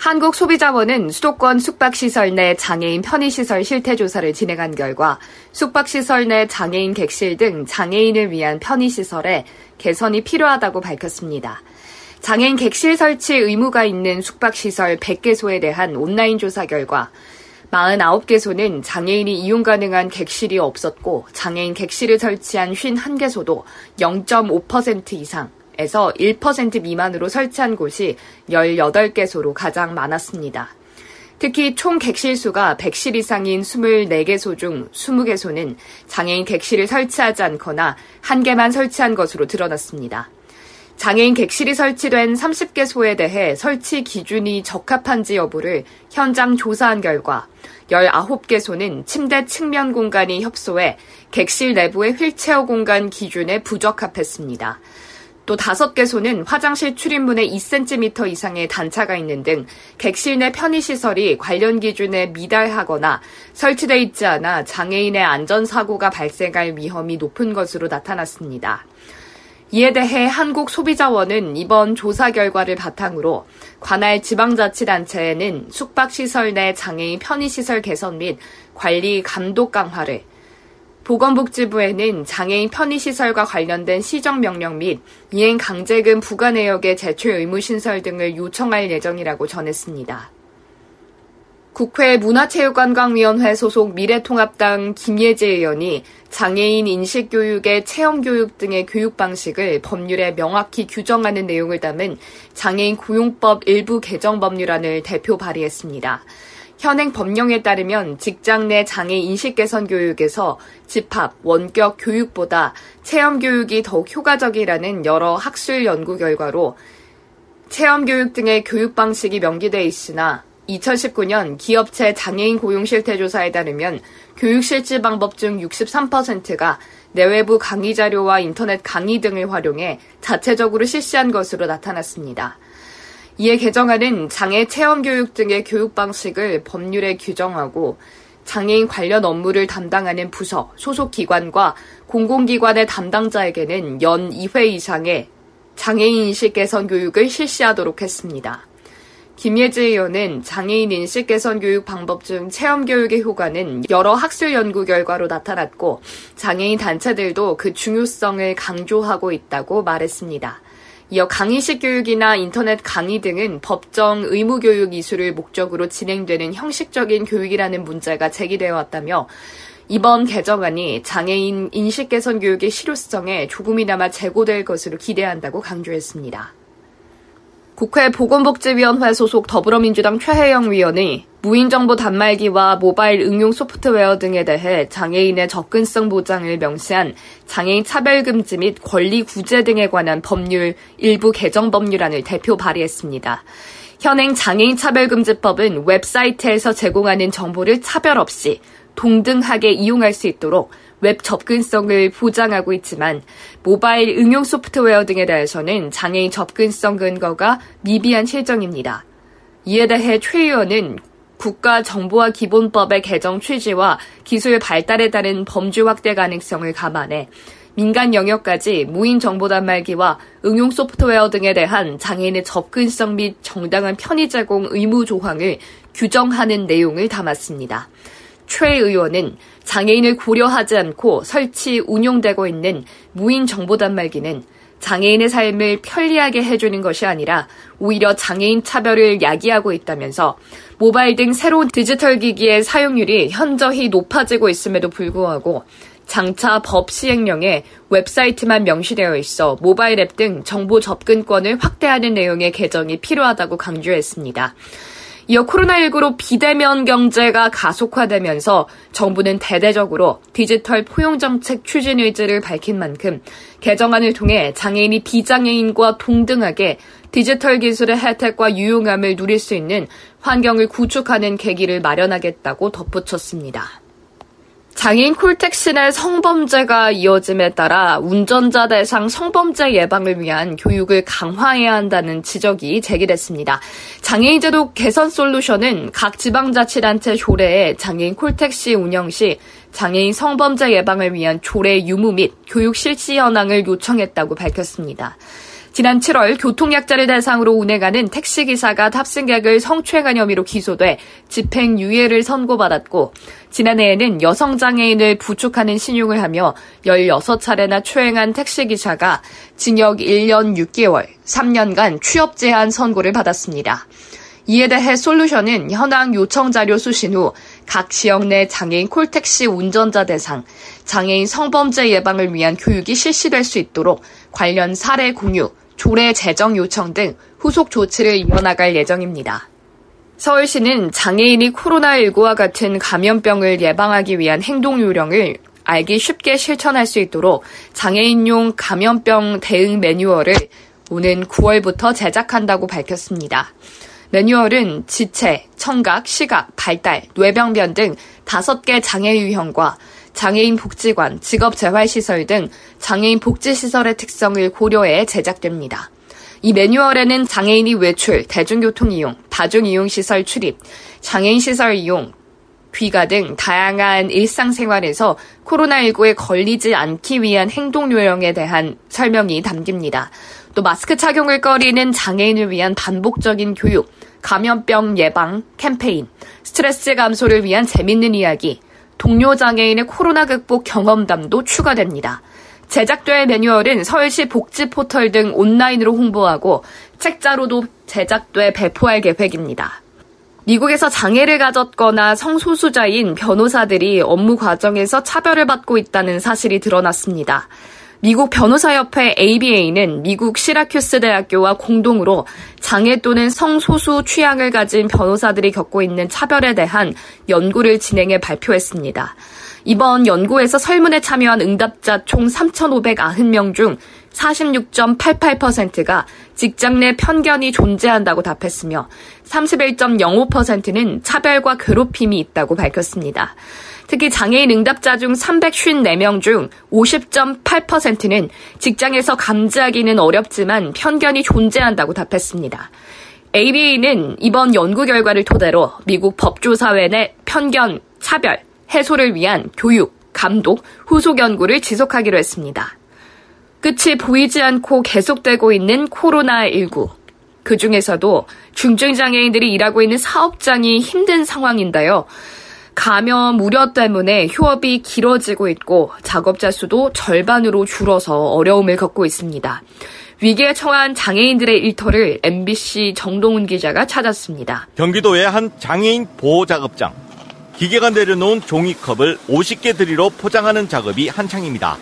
한국소비자원은 수도권 숙박시설 내 장애인 편의시설 실태조사를 진행한 결과 숙박시설 내 장애인 객실 등 장애인을 위한 편의시설에 개선이 필요하다고 밝혔습니다. 장애인 객실 설치 의무가 있는 숙박시설 100개소에 대한 온라인 조사 결과 49개소는 장애인이 이용 가능한 객실이 없었고 장애인 객실을 설치한 51개소도 0.5% 이상, 에서 1% 미만으로 설치한 곳이 18개소로 가장 많았습니다. 특히 총 객실 수가 100실 이상인 24개소 중 20개소는 장애인 객실을 설치하지 않거나 한 개만 설치한 것으로 드러났습니다. 장애인 객실이 설치된 30개소에 대해 설치 기준이 적합한지 여부를 현장 조사한 결과 19개소는 침대 측면 공간이 협소해 객실 내부의 휠체어 공간 기준에 부적합했습니다. 또 다섯 개소는 화장실 출입문에 2cm 이상의 단차가 있는 등 객실 내 편의시설이 관련 기준에 미달하거나 설치돼 있지 않아 장애인의 안전사고가 발생할 위험이 높은 것으로 나타났습니다. 이에 대해 한국소비자원은 이번 조사 결과를 바탕으로 관할 지방자치단체에는 숙박시설 내 장애인 편의시설 개선 및 관리 감독 강화를 보건복지부에는 장애인 편의시설과 관련된 시정명령 및 이행 강제금 부과 내역의 제출 의무 신설 등을 요청할 예정이라고 전했습니다. 국회 문화체육관광위원회 소속 미래통합당 김예재 의원이 장애인 인식교육의 체험교육 등의 교육 방식을 법률에 명확히 규정하는 내용을 담은 장애인 고용법 일부 개정 법률안을 대표 발의했습니다. 현행 법령에 따르면 직장 내 장애 인식 개선 교육에서 집합, 원격 교육보다 체험 교육이 더욱 효과적이라는 여러 학술 연구 결과로 체험 교육 등의 교육 방식이 명기돼 있으나 2019년 기업체 장애인 고용 실태 조사에 따르면 교육 실질 방법 중 63%가 내외부 강의 자료와 인터넷 강의 등을 활용해 자체적으로 실시한 것으로 나타났습니다. 이에 개정안은 장애 체험 교육 등의 교육 방식을 법률에 규정하고 장애인 관련 업무를 담당하는 부서, 소속 기관과 공공기관의 담당자에게는 연 2회 이상의 장애인 인식 개선 교육을 실시하도록 했습니다. 김예지 의원은 장애인 인식 개선 교육 방법 중 체험 교육의 효과는 여러 학술 연구 결과로 나타났고 장애인 단체들도 그 중요성을 강조하고 있다고 말했습니다. 이어 강의식 교육이나 인터넷 강의 등은 법정 의무 교육 이수를 목적으로 진행되는 형식적인 교육이라는 문제가 제기되어 왔다며 이번 개정안이 장애인 인식 개선 교육의 실효성에 조금이나마 제고될 것으로 기대한다고 강조했습니다. 국회 보건복지위원회 소속 더불어민주당 최혜영 위원이 무인정보 단말기와 모바일 응용 소프트웨어 등에 대해 장애인의 접근성 보장을 명시한 장애인 차별금지 및 권리 구제 등에 관한 법률 일부 개정 법률안을 대표 발의했습니다. 현행 장애인 차별금지법은 웹사이트에서 제공하는 정보를 차별 없이 동등하게 이용할 수 있도록 웹 접근성을 보장하고 있지만 모바일 응용 소프트웨어 등에 대해서는 장애인 접근성 근거가 미비한 실정입니다. 이에 대해 최 의원은 국가정보화기본법의 개정 취지와 기술 발달에 따른 범주 확대 가능성을 감안해 민간 영역까지 무인 정보 단말기와 응용 소프트웨어 등에 대한 장애인의 접근성 및 정당한 편의 제공 의무 조항을 규정하는 내용을 담았습니다. 최 의원은 장애인을 고려하지 않고 설치, 운용되고 있는 무인 정보 단말기는 장애인의 삶을 편리하게 해주는 것이 아니라 오히려 장애인 차별을 야기하고 있다면서 모바일 등 새로운 디지털 기기의 사용률이 현저히 높아지고 있음에도 불구하고 장차 법 시행령에 웹사이트만 명시되어 있어 모바일 앱 등 정보 접근권을 확대하는 내용의 개정이 필요하다고 강조했습니다. 이어 코로나19로 비대면 경제가 가속화되면서 정부는 대대적으로 디지털 포용 정책 추진 의지를 밝힌 만큼 개정안을 통해 장애인이 비장애인과 동등하게 디지털 기술의 혜택과 유용함을 누릴 수 있는 환경을 구축하는 계기를 마련하겠다고 덧붙였습니다. 장애인 콜택시 내 성범죄가 이어짐에 따라 운전자 대상 성범죄 예방을 위한 교육을 강화해야 한다는 지적이 제기됐습니다. 장애인 제도 개선 솔루션은 각 지방자치단체 조례에 장애인 콜택시 운영 시 장애인 성범죄 예방을 위한 조례 유무 및 교육 실시 현황을 요청했다고 밝혔습니다. 지난 7월 교통약자를 대상으로 운행하는 택시기사가 탑승객을 성추행한 혐의로 기소돼 집행유예를 선고받았고 지난해에는 여성장애인을 부축하는 신용을 하며 16차례나 추행한 택시기사가 징역 1년 6개월, 3년간 취업 제한 선고를 받았습니다. 이에 대해 솔루션은 현황 요청 자료 수신 후 각 지역 내 장애인 콜택시 운전자 대상, 장애인 성범죄 예방을 위한 교육이 실시될 수 있도록 관련 사례 공유, 조례 제정 요청 등 후속 조치를 이어나갈 예정입니다. 서울시는 장애인이 코로나19와 같은 감염병을 예방하기 위한 행동 요령을 알기 쉽게 실천할 수 있도록 장애인용 감염병 대응 매뉴얼을 오는 9월부터 제작한다고 밝혔습니다. 매뉴얼은 지체, 청각, 시각, 발달, 뇌병변 등 5개 장애 유형과 장애인 복지관, 직업재활시설 등 장애인 복지시설의 특성을 고려해 제작됩니다. 이 매뉴얼에는 장애인이 외출, 대중교통 이용, 다중이용시설 출입, 장애인 시설 이용, 귀가 등 다양한 일상생활에서 코로나19에 걸리지 않기 위한 행동 요령에 대한 설명이 담깁니다. 또 마스크 착용을 꺼리는 장애인을 위한 반복적인 교육, 감염병 예방 캠페인, 스트레스 감소를 위한 재밌는 이야기, 동료 장애인의 코로나 극복 경험담도 추가됩니다. 제작될 매뉴얼은 서울시 복지 포털 등 온라인으로 홍보하고 책자로도 제작돼 배포할 계획입니다. 미국에서 장애를 가졌거나 성소수자인 변호사들이 업무 과정에서 차별을 받고 있다는 사실이 드러났습니다. 미국 변호사협회 ABA는 미국 시라큐스 대학교와 공동으로 장애 또는 성소수 취향을 가진 변호사들이 겪고 있는 차별에 대한 연구를 진행해 발표했습니다. 이번 연구에서 설문에 참여한 응답자 총 3,590명 중 46.88%가 직장 내 편견이 존재한다고 답했으며 31.05%는 차별과 괴롭힘이 있다고 밝혔습니다. 특히 장애인 응답자 중 354명 중 50.8%는 직장에서 감지하기는 어렵지만 편견이 존재한다고 답했습니다. ABA는 이번 연구 결과를 토대로 미국 법조사회 내 편견, 차별, 해소를 위한 교육, 감독, 후속 연구를 지속하기로 했습니다. 끝이 보이지 않고 계속되고 있는 코로나19. 그 중에서도 중증장애인들이 일하고 있는 사업장이 힘든 상황인데요. 감염 우려 때문에 휴업이 길어지고 있고 작업자 수도 절반으로 줄어서 어려움을 겪고 있습니다. 위기에 처한 장애인들의 일터를 MBC 정동훈 기자가 찾았습니다. 경기도의 한 장애인 보호 작업장. 기계가 내려놓은 종이컵을 50개 드리로 포장하는 작업이 한창입니다.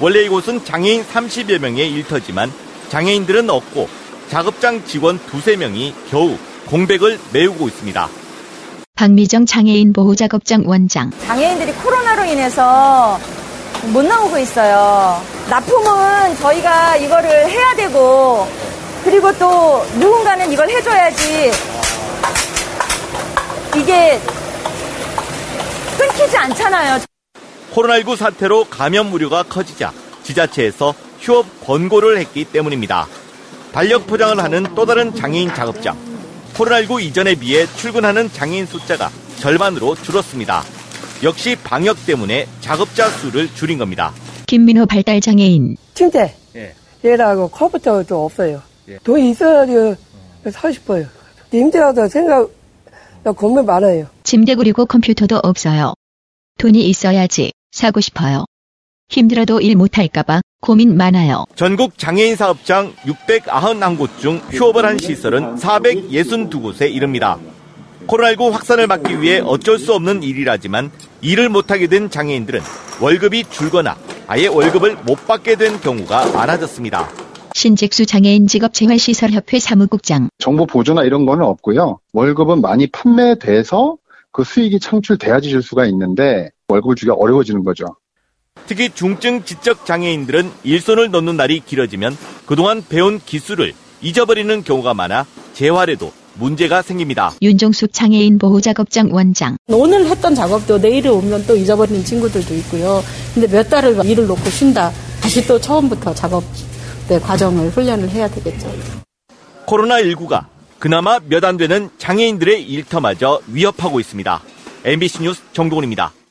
원래 이곳은 장애인 30여 명의 일터지만 장애인들은 없고 작업장 직원 두세 명이 겨우 공백을 메우고 있습니다. 박미정 장애인 보호작업장 원장. 장애인들이 코로나로 인해서 못 나오고 있어요. 납품은 저희가 이거를 해야 되고, 그리고 또 누군가는 이걸 해줘야지 이게 끊기지 않잖아요. 코로나19 사태로 감염 우려가 커지자 지자체에서 휴업 권고를 했기 때문입니다. 달력 포장을 하는 또 다른 장애인 작업장. 코로나19 이전에 비해 출근하는 장애인 숫자가 절반으로 줄었습니다. 역시 방역 때문에 작업자 수를 줄인 겁니다. 김민호 발달 장애인. 침대. 예. 얘라고 컴퓨터도 없어요. 예. 돈이 있어야지 사 싶어요. 임대하다 생각, 고민 많아요. 침대 그리고 컴퓨터도 없어요. 돈이 있어야지 사고 싶어요. 힘들어도 일 못할까봐 고민 많아요. 전국 장애인 사업장 691곳 중 휴업을 한 시설은 462곳에 이릅니다. 코로나19 확산을 막기 위해 어쩔 수 없는 일이라지만 일을 못하게 된 장애인들은 월급이 줄거나 아예 월급을 못 받게 된 경우가 많아졌습니다. 신직수 장애인 직업재활시설협회 사무국장. 정보 보조나 이런 거는 없고요. 월급은 많이 판매돼서 그 수익이 창출돼야지 줄 수가 있는데 월급을 주기가 어려워지는 거죠. 특히 중증 지적 장애인들은 일손을 놓는 날이 길어지면 그동안 배운 기술을 잊어버리는 경우가 많아 재활에도 문제가 생깁니다. 윤종숙 장애인 보호작업장 원장. 오늘 했던 작업도 내일 오면 또 잊어버리는 친구들도 있고요. 근데 몇 달을 일을 놓고 쉰다. 다시 또 처음부터 작업 네, 과정을 훈련을 해야 되겠죠. 코로나19가 그나마 몇 안 되는 장애인들의 일터마저 위협하고 있습니다. MBC 뉴스 정동훈입니다.